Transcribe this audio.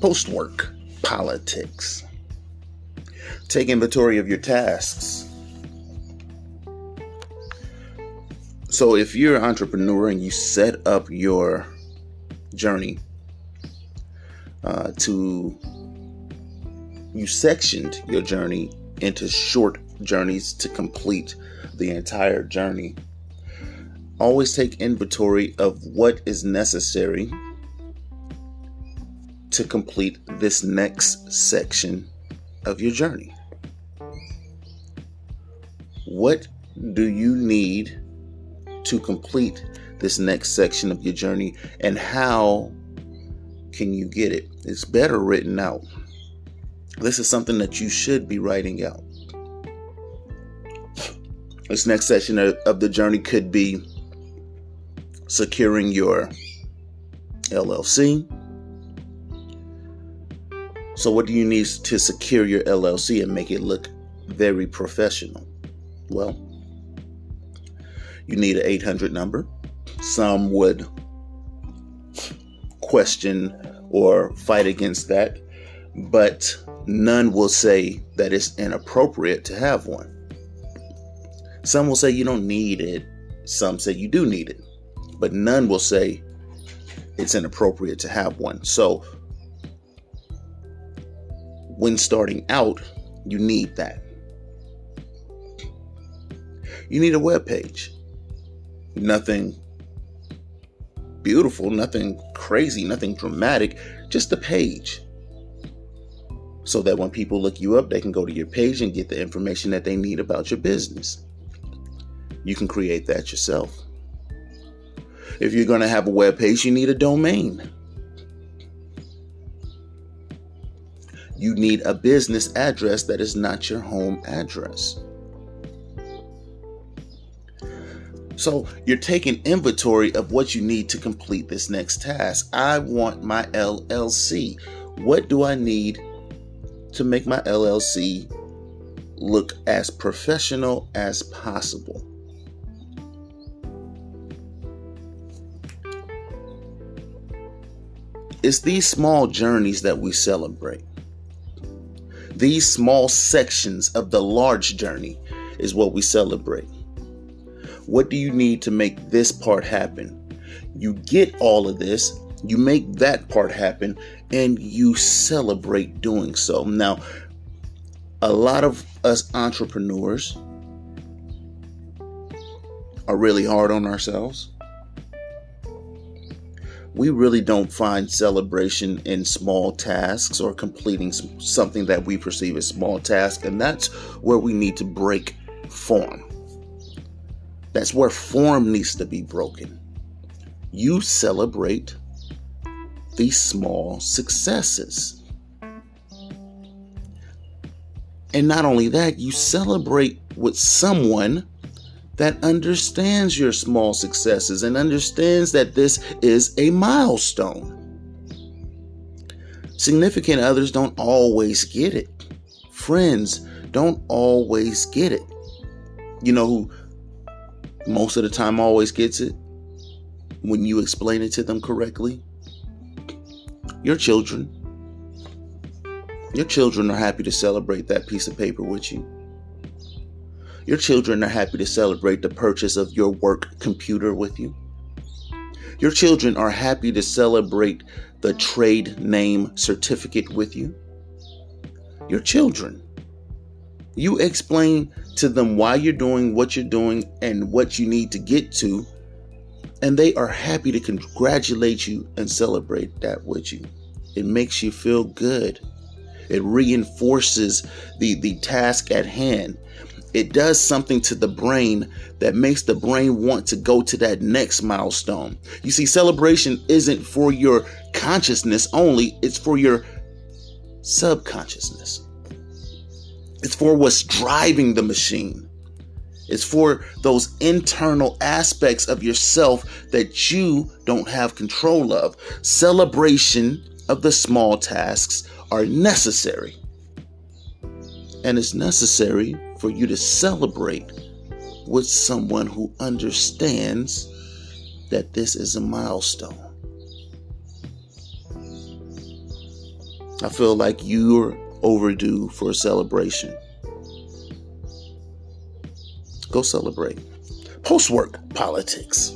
Post work politics. Take inventory of your tasks. So, if you're an entrepreneur and you set up your journey uh, to, you sectioned your journey into short journeys to complete the entire journey. Always take inventory of what is necessary to complete this next section of your journey. What do you need to complete this next section of your journey, and how can you get it? It's better written out. This is something that you should be writing out. This next section of the journey could be securing your LLC. So, what do you need to secure your LLC and make it look very professional? Well, you need an 800 number. Some would question or fight against that, but none will say that it's inappropriate to have one. Some will say you don't need it, some say you do need it, but none will say it's inappropriate to have one. So, when starting out, you need that. You need a web page. Nothing beautiful, nothing crazy, nothing dramatic, just a page. So that when people look you up, they can go to your page and get the information that they need about your business. You can create that yourself. If you're going to have a web page, you need a domain. You need a business address that is not your home address. So you're taking inventory of what you need to complete this next task. I want my LLC. What do I need to make my LLC look as professional as possible? It's these small journeys that we celebrate. These small sections of the large journey is what we celebrate. What do you need to make this part happen? You get all of this, you make that part happen, and you celebrate doing so. Now, a lot of us entrepreneurs are really hard on ourselves. We really don't find celebration in small tasks or completing something that we perceive as small task, and that's where we need to break form. That's where form needs to be broken. You celebrate these small successes. And not only that, you celebrate with someone that understands your small successes and understands that this is a milestone. Significant others don't always get it. Friends don't always get it. You know who most of the time always gets it when you explain it to them correctly. Your children. Your children are happy to celebrate that piece of paper with you. Your children are happy to celebrate the purchase of your work computer with you. Your children are happy to celebrate the trade name certificate with you. Your children you explain to them why you're doing what you're doing and what you need to get to, and they are happy to congratulate you and celebrate that with you. It makes you feel good. It reinforces the, the task at hand. It does something to the brain that makes the brain want to go to that next milestone. You see, celebration isn't for your consciousness only, it's for your subconsciousness. It's for what's driving the machine. It's for those internal aspects of yourself that you don't have control of. Celebration of the small tasks are necessary. And it's necessary for you to celebrate with someone who understands that this is a milestone. I feel like you're overdue for a celebration. Go celebrate. Post work politics.